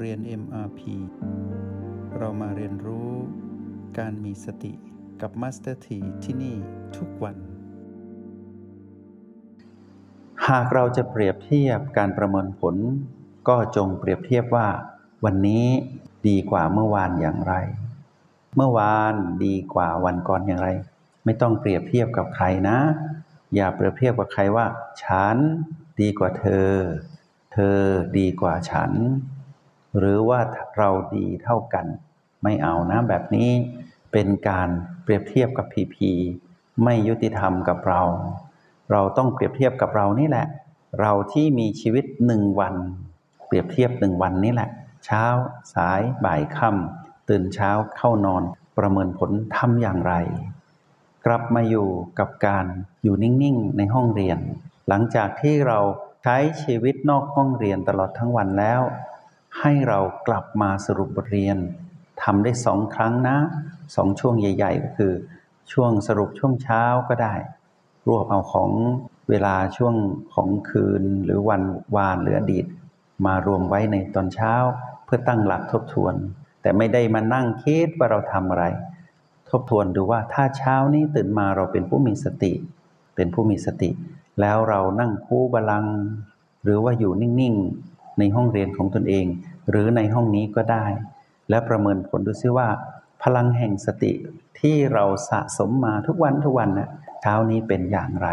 เรียน MRP เรามาเรียนรู้การมีสติกับ Master T ที่ที่นี่ทุกวัน หากเราจะเปรียบเทียบการประเมินผล ก็จงเปรียบเทียบว่า วันนี้ดีกว่าเมื่อวานอย่างไร เมื่อวานดีกว่าวันก่อนอย่างไร ไม่ต้องเปรียบเทียบกับใครนะ อย่าเปรียบเทียบกับใครว่า ฉันดีกว่าเธอ เธอดีกว่าฉัน หรือว่าเราดีเท่ากัน ไม่เอานะแบบนี้เป็นการเปรียบเทียบกับพีพีไม่ยุติธรรมกับเรา เราต้องเปรียบเทียบกับเรานี่แหละ เราที่มีชีวิตหนึ่งวัน เปรียบเทียบหนึ่งวันนี้แหละ เช้า สาย บ่ายค่ำตื่นเช้าเข้านอนประเมินผลทำอย่างไร กลับมาอยู่กับการอยู่นิ่งๆ ในห้องเรียน หลังจากที่เราใช้ชีวิตนอกห้องเรียนตลอดทั้งวันแล้ว ให้เรากลับมาสรุปบทเรียนทำได้สองครั้งนะสองช่วงใหญ่ ๆ ก็คือ ช่วงสรุปช่วงเช้าก็ได้ รวบเอาของเวลาช่วงของคืนหรือวันวานหรืออดีต มารวมไว้ในตอนเช้า เพื่อตั้งหลักทบทวน แต่ไม่ได้มานั่งคิดว่าเราทำอะไร ทบทวนดูว่าถ้าเช้านี้ตื่นมาเราเป็นผู้มีสติ เป็นผู้มีสติ แล้วเรานั่งคู่บาลัง หรือว่าอยู่นิ่งๆ ในห้องเรียนของตนเอง หรือในห้องนี้ก็ได้ และประเมินผลดูซิว่า พลังแห่งสติที่เราสะสมมาทุกวันทุกวันนะ่ะเช้านี้เป็นอย่างไร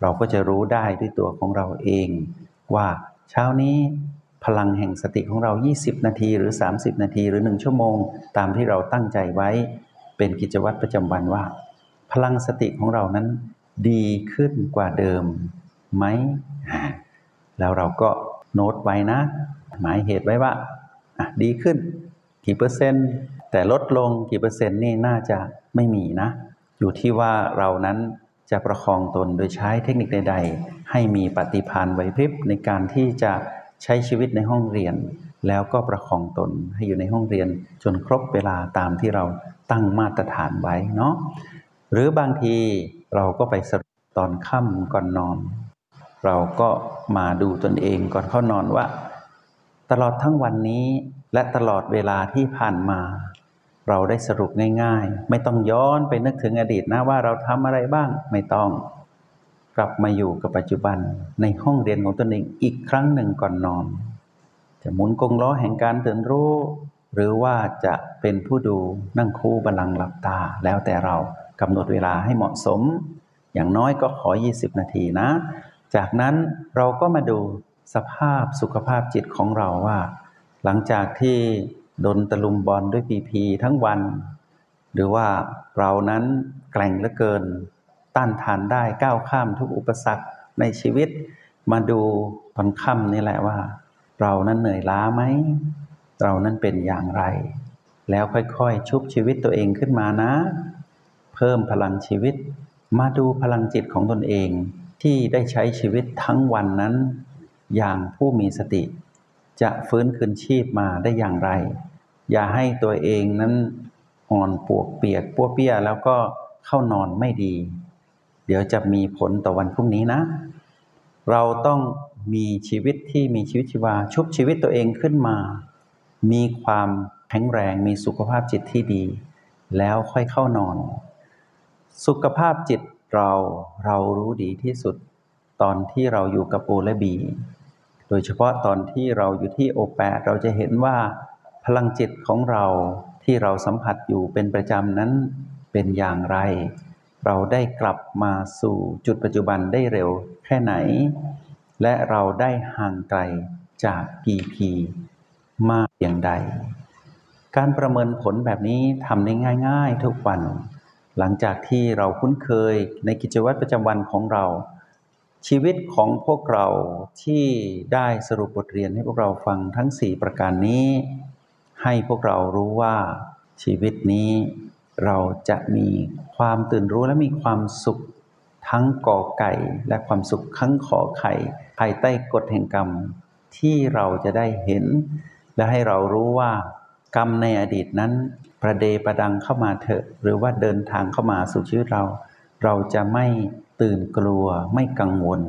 เราก็จะรู้ได้ด้วยตัวของเราเอง ว่าเช้านี้พลังแห่งสติของเรา 20 นาทีหรือ 30 นาทีหรือ 1 ชั่วโมง ตามที่เราตั้งใจไว้ เป็นกิจวัตรประจำวันว่า พลังสติของเรานั้นดีขึ้นกว่าเดิมไหม แล้วเราก็ โน้ตไว้นะ หมายเหตุไว้ว่าดีขึ้น กี่เปอร์เซ็นต์ แต่ลดลงกี่เปอร์เซ็นต์นี่น่าจะไม่มีนะ อยู่ที่ว่าเรานั้นจะประคองตนโดยใช้เทคนิคใด ๆ ให้มีปฏิภาณไหวพริบในการที่จะใช้ชีวิตในห้องเรียน แล้วก็ประคองตนให้อยู่ในห้องเรียน จนครบเวลาตามที่เราตั้งมาตรฐานไว้เนาะหรือบางทีเราก็ไปสรุปตอนค่ำก่อนนอน เราก็มาดูตนเองก่อนเข้านอนว่า ตลอดทั้งวันนี้และตลอดเวลาที่ผ่านมา เราได้สรุปง่าย ๆ ไม่ต้องย้อนไปนึกถึงอดีตนะว่าเราทำอะไรบ้างไม่ต้อง กลับมาอยู่กับปัจจุบันในห้องเรียนของตนเองอีกครั้งหนึ่งก่อนนอน จะหมุนกงล้อแห่งการตื่นรู้ หรือว่าจะเป็นผู้ดูนั่งคู่บัลลังก์หลับตา แล้วแต่เรากำหนดเวลาให้เหมาะสม อย่างน้อยก็ขอ 20 นาทีนะ จากนั้นเราก็มาดูสภาพสุขภาพจิตของเราว่า หลังจากที่โดนตะลุมบอลด้วยพีพีทั้งวัน หรือว่าเรานั้นแกร่งเหลือเกิน ต้านทานได้ก้าวข้ามทุกอุปสรรคในชีวิต มาดูตอนค่ำนี่แหละว่า เรานั้นเหนื่อยล้าไหม เรานั้นเป็นอย่างไร แล้วค่อยๆ ชุบชีวิตตัวเองขึ้นมานะ เพิ่มพลังชีวิต มาดูพลังจิตของตนเอง ที่ได้ใช้ชีวิตทั้งวันนั้น อย่างผู้มีสติ จะฟื้นคืนชีพมาได้อย่างไร อย่าให้ตัวเองนั้นอ่อนปวกเปียกปัวเปี้ยแล้วก็เข้านอนไม่ดี เดี๋ยวจะมีผลต่อวันพรุ่งนี้นะ เราต้องมีชีวิตที่มีชีวิตชีวา ชุบชีวิตตัวเองขึ้นมา มีความแข็งแรงมีสุขภาพจิตที่ดี แล้วค่อยเข้านอน สุขภาพจิต เราเรารู้ดีที่สุดตอนที่เราอยู่กับโอและบี โดยเฉพาะตอนที่เราอยู่ที่โอแปดเราจะเห็นว่าพลังจิตของเราที่เราสัมผัสอยู่เป็นประจำนั้นเป็นอย่างไร เราได้กลับมาสู่จุดปัจจุบันได้เร็วแค่ไหน และเราได้ห่างไกลจากพีพีมากอย่างใด การประเมินผลแบบนี้ทำได้ง่าย ๆ ทุกวัน หลังจากที่เราคุ้นเคยในกิจวัตรประจำวันของเรา ชีวิตของพวกเราที่ได้สรุปบทเรียนให้พวกเราฟังทั้ง 4 ประการนี้ ให้พวกเรารู้ว่าชีวิตนี้เราจะมีความตื่นรู้และมีความสุขทั้งก่อไก่และความสุขทั้งขอไข่ภายใต้กฎแห่งกรรมที่เราจะได้เห็น และให้เรารู้ว่า กรรมในอดีตนั้น ประเดประดังเข้ามาเถอะหรือว่าเดินทางเข้ามาสู่ชีวิตเรา เราจะไม่ตื่นกลัวไม่กังวล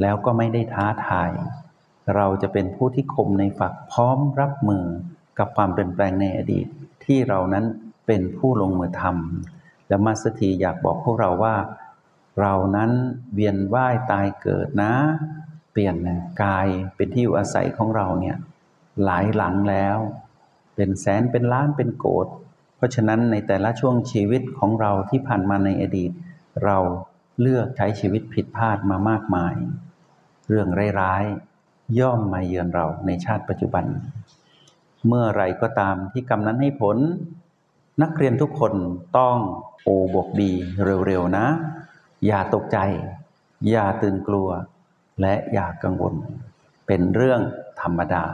แล้วก็ไม่ได้ท้าทาย เราจะเป็นผู้ที่คมในฝักพร้อมรับมือกับความเปลี่ยนแปลงในอดีต ที่เรานั้นเป็นผู้ลงมือทำและมาสถีอยากบอกพวกเราว่า เรานั้นเวียนว่ายตายเกิดนะ เปลี่ยนกายเป็นที่อยู่อาศัยของเราเนี่ยหลายหลังแล้ว เป็นแสนเป็นล้านเป็นโกดเพราะฉะนั้นในแต่ละช่วงชีวิตของเราที่ผ่านมาในอดีต เราเลือกใช้ชีวิตผิดพลาดมามากมาย เรื่องร้ายๆย่อมมาเยือนเราในชาติปัจจุบัน เมื่อไรก็ตามที่กรรมนั้นให้ผล นักเรียนทุกคนต้องโอบวกดีเร็วๆนะ อย่าตกใจ อย่าตื่นกลัว และอย่ากังวล เป็นเรื่องธรรมดา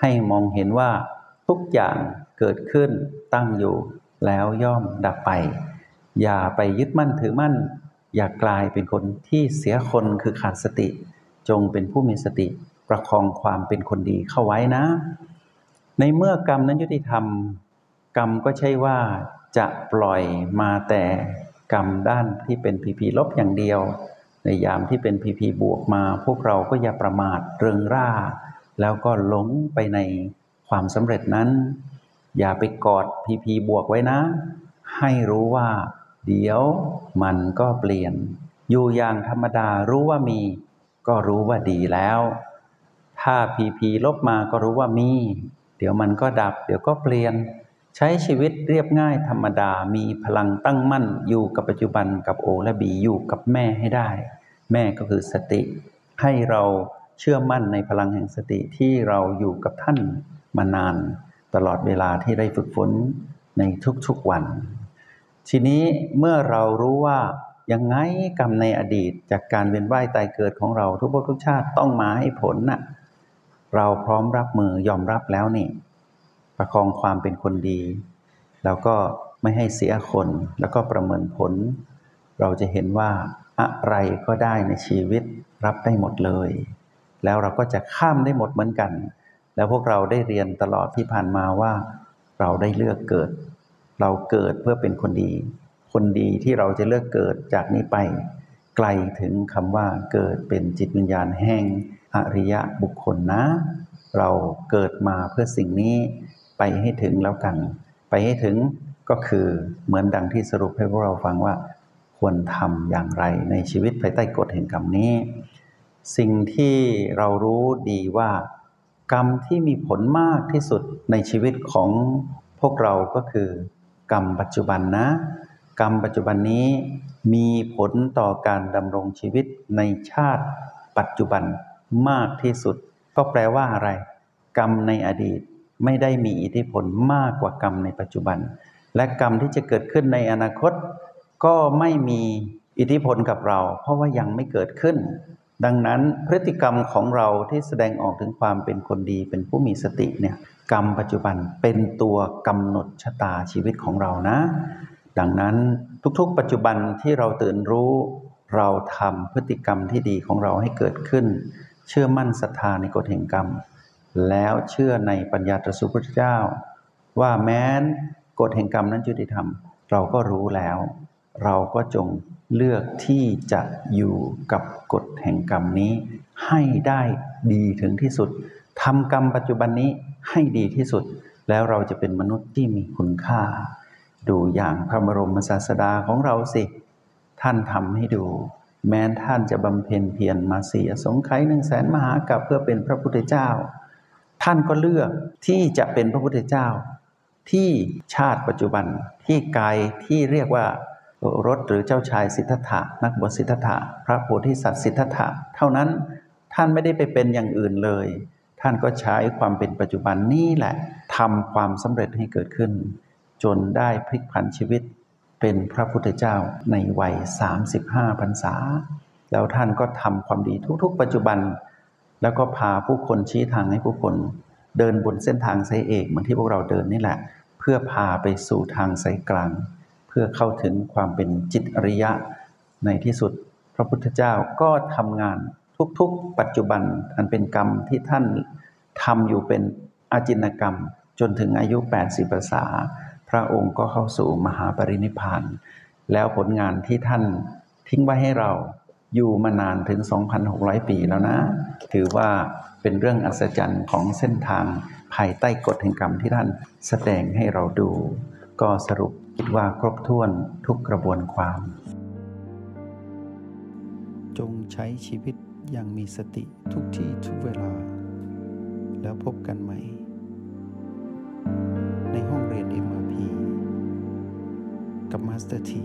ให้มองเห็นว่า ทุกอย่างเกิดขึ้นตั้งอยู่แล้วย่อมดับไป อย่าไปยึดมั่นถือมั่น อย่ากลายเป็นคนที่เสียคนคือขาดสติ จงเป็นผู้มีสติประคองความเป็นคนดีเข้าไว้นะ ในเมื่อกรรมนั้นยุติธรรม กรรมก็ใช่ว่าจะปล่อยมาแต่กรรมด้านที่เป็นพีพีลบอย่างเดียว ในยามที่เป็นพีพีบวกมา พวกเราก็อย่าประมาทเริงร่า แล้วก็หลงไปใน ความสำเร็จนั้น อย่าไปกอดพีพีบวกไว้นะ ให้รู้ว่า เดี๋ยวมันก็เปลี่ยน อยู่อย่างธรรมดารู้ว่ามี ก็รู้ว่าดีแล้ว ถ้าพีพีลบมาก็รู้ว่ามี เดี๋ยวมันก็ดับ เดี๋ยวก็เปลี่ยน ใช้ชีวิตเรียบง่ายธรรมดามีพลังตั้งมั่น อยู่กับปัจจุบันกับโอและบีอยู่กับแม่ให้ได้ แม่ก็คือสติ ให้เราเชื่อมั่นในพลังแห่งสติที่เราอยู่กับท่าน มานานตลอดเวลาที่ได้ฝึกฝนในทุกๆวัน ทีนี้เมื่อเรารู้ว่ายังไงกรรมในอดีตจากการเวียนว่ายตายเกิดของเราทุกภพทุกชาติต้องมาให้ผลน่ะเราพร้อมรับมือยอมรับแล้วนี่ ประคองความเป็นคนดี แล้วก็ไม่ให้เสียคนแล้วก็ประเมินผล เราจะเห็นว่าอะไรก็ได้ในชีวิตรับได้หมดเลย แล้วเราก็จะข้ามได้หมดเหมือนกัน แล้วพวกเราได้เรียนตลอดที่ผ่านมาว่า เราได้เลือกเกิด เราเกิดเพื่อเป็นคนดี คนดีที่เราจะเลือกเกิดจากนี้ไป ไกลถึงคำว่าเกิดเป็นจิตวิญญาณแห่งอริยะบุคคลนะ เราเกิดมาเพื่อสิ่งนี้ไปให้ถึงแล้วกัน ไปให้ถึงก็คือเหมือนดังที่สรุปให้พวกเราฟังว่า ควรทำอย่างไรในชีวิตภายใต้กฎแห่งกรรมนี้ สิ่งที่เรารู้ดีว่า กรรมที่มีผลมากที่สุดในชีวิตของพวกเราก็คือ กรรมปัจจุบันนะ กรรมปัจจุบันนี้มีผลต่อการดำรงชีวิตในชาติปัจจุบันมากที่สุด ก็แปลว่าอะไร กรรมในอดีตไม่ได้มีอิทธิพลมากกว่ากรรมในปัจจุบัน และกรรมที่จะเกิดขึ้นในอนาคต ก็ไม่มีอิทธิพลกับเรา เพราะว่ายังไม่เกิดขึ้น ดังนั้นพฤติกรรมของเราที่แสดงออกถึงความเป็นคนดีเป็นผู้มีสติเนี่ยกรรมปัจจุบันเป็นตัวกำหนดชะตาชีวิตของเรานะ ดังนั้นทุกๆ ปัจจุบันที่เราตื่นรู้ เราทำพฤติกรรมที่ดีของเราให้เกิดขึ้น เชื่อมั่นศรัทธาในกฎแห่งกรรม แล้วเชื่อในปัญญาตรัสรู้พุทธเจ้า ว่าแม้นกฎแห่งกรรมนั้นยุติธรรม เราก็รู้แล้ว เราก็จงเลือกที่จะอยู่กับกฎแห่งกรรมนี้ ให้ได้ดีถึงที่สุดทำกรรมปัจจุบันนี้ให้ดีที่สุด แล้วเราจะเป็นมนุษย์ที่มีคุณค่า ดูอย่างพระบรมศาสดาของเราสิ ท่านทำให้ดู แม้ท่านจะบำเพ็ญเพียรมาเสียสงไขหนึ่งแสนมหากับเพื่อเป็นพระพุทธเจ้า ท่านก็เลือกที่จะเป็นพระพุทธเจ้า ที่ชาติปัจจุบันที่กายที่เรียกว่า รถหรือเจ้าชายสิทธัตถะนักบวชสิทธัตถะพระโพธิสัตว์สิทธัตถะเท่านั้นท่านไม่ได้ไปเป็นอย่างอื่นเลย ท่านก็ใช้ความเป็นปัจจุบันนี่แหละทำความสำเร็จให้เกิดขึ้น จนได้พลิกผันชีวิต เป็นพระพุทธเจ้าในวัย 35พรรษา แล้วท่านก็ทำความดีทุกๆ ปัจจุบัน แล้วก็พาผู้คนชี้ทางให้ผู้คนเดินบนเส้นทางสายเอกเหมือนที่พวกเราเดินนี่แหละ เพื่อพาไปสู่ทางสายกลาง พื่อเข้าถึงความเป็นจิตอริยะ ในที่สุดพระพุทธเจ้าก็ทำงานทุกๆ ปัจจุบันอันเป็นกรรมที่ท่านทำอยู่เป็นอาจินกรรม จนถึงอายุ 80พรรษา พระองค์ก็เข้าสู่มหาปรินิพพานแล้วผลงานที่ท่านทิ้งไว้ให้เราอยู่มานานถึง 2,600 ปีแล้วนะ ถือว่าเป็นเรื่องอัศจรรย์ของเส้นทางภายใต้กฎแห่งกรรมที่ท่านแสดงให้เราดู ก็สรุป คิดว่าครบถ้วนทุกกระบวนความ จงใช้ชีวิตอย่างมีสติทุกที่ทุกเวลา แล้วพบกันไหม ในห้องเรียน MRP กับ Master T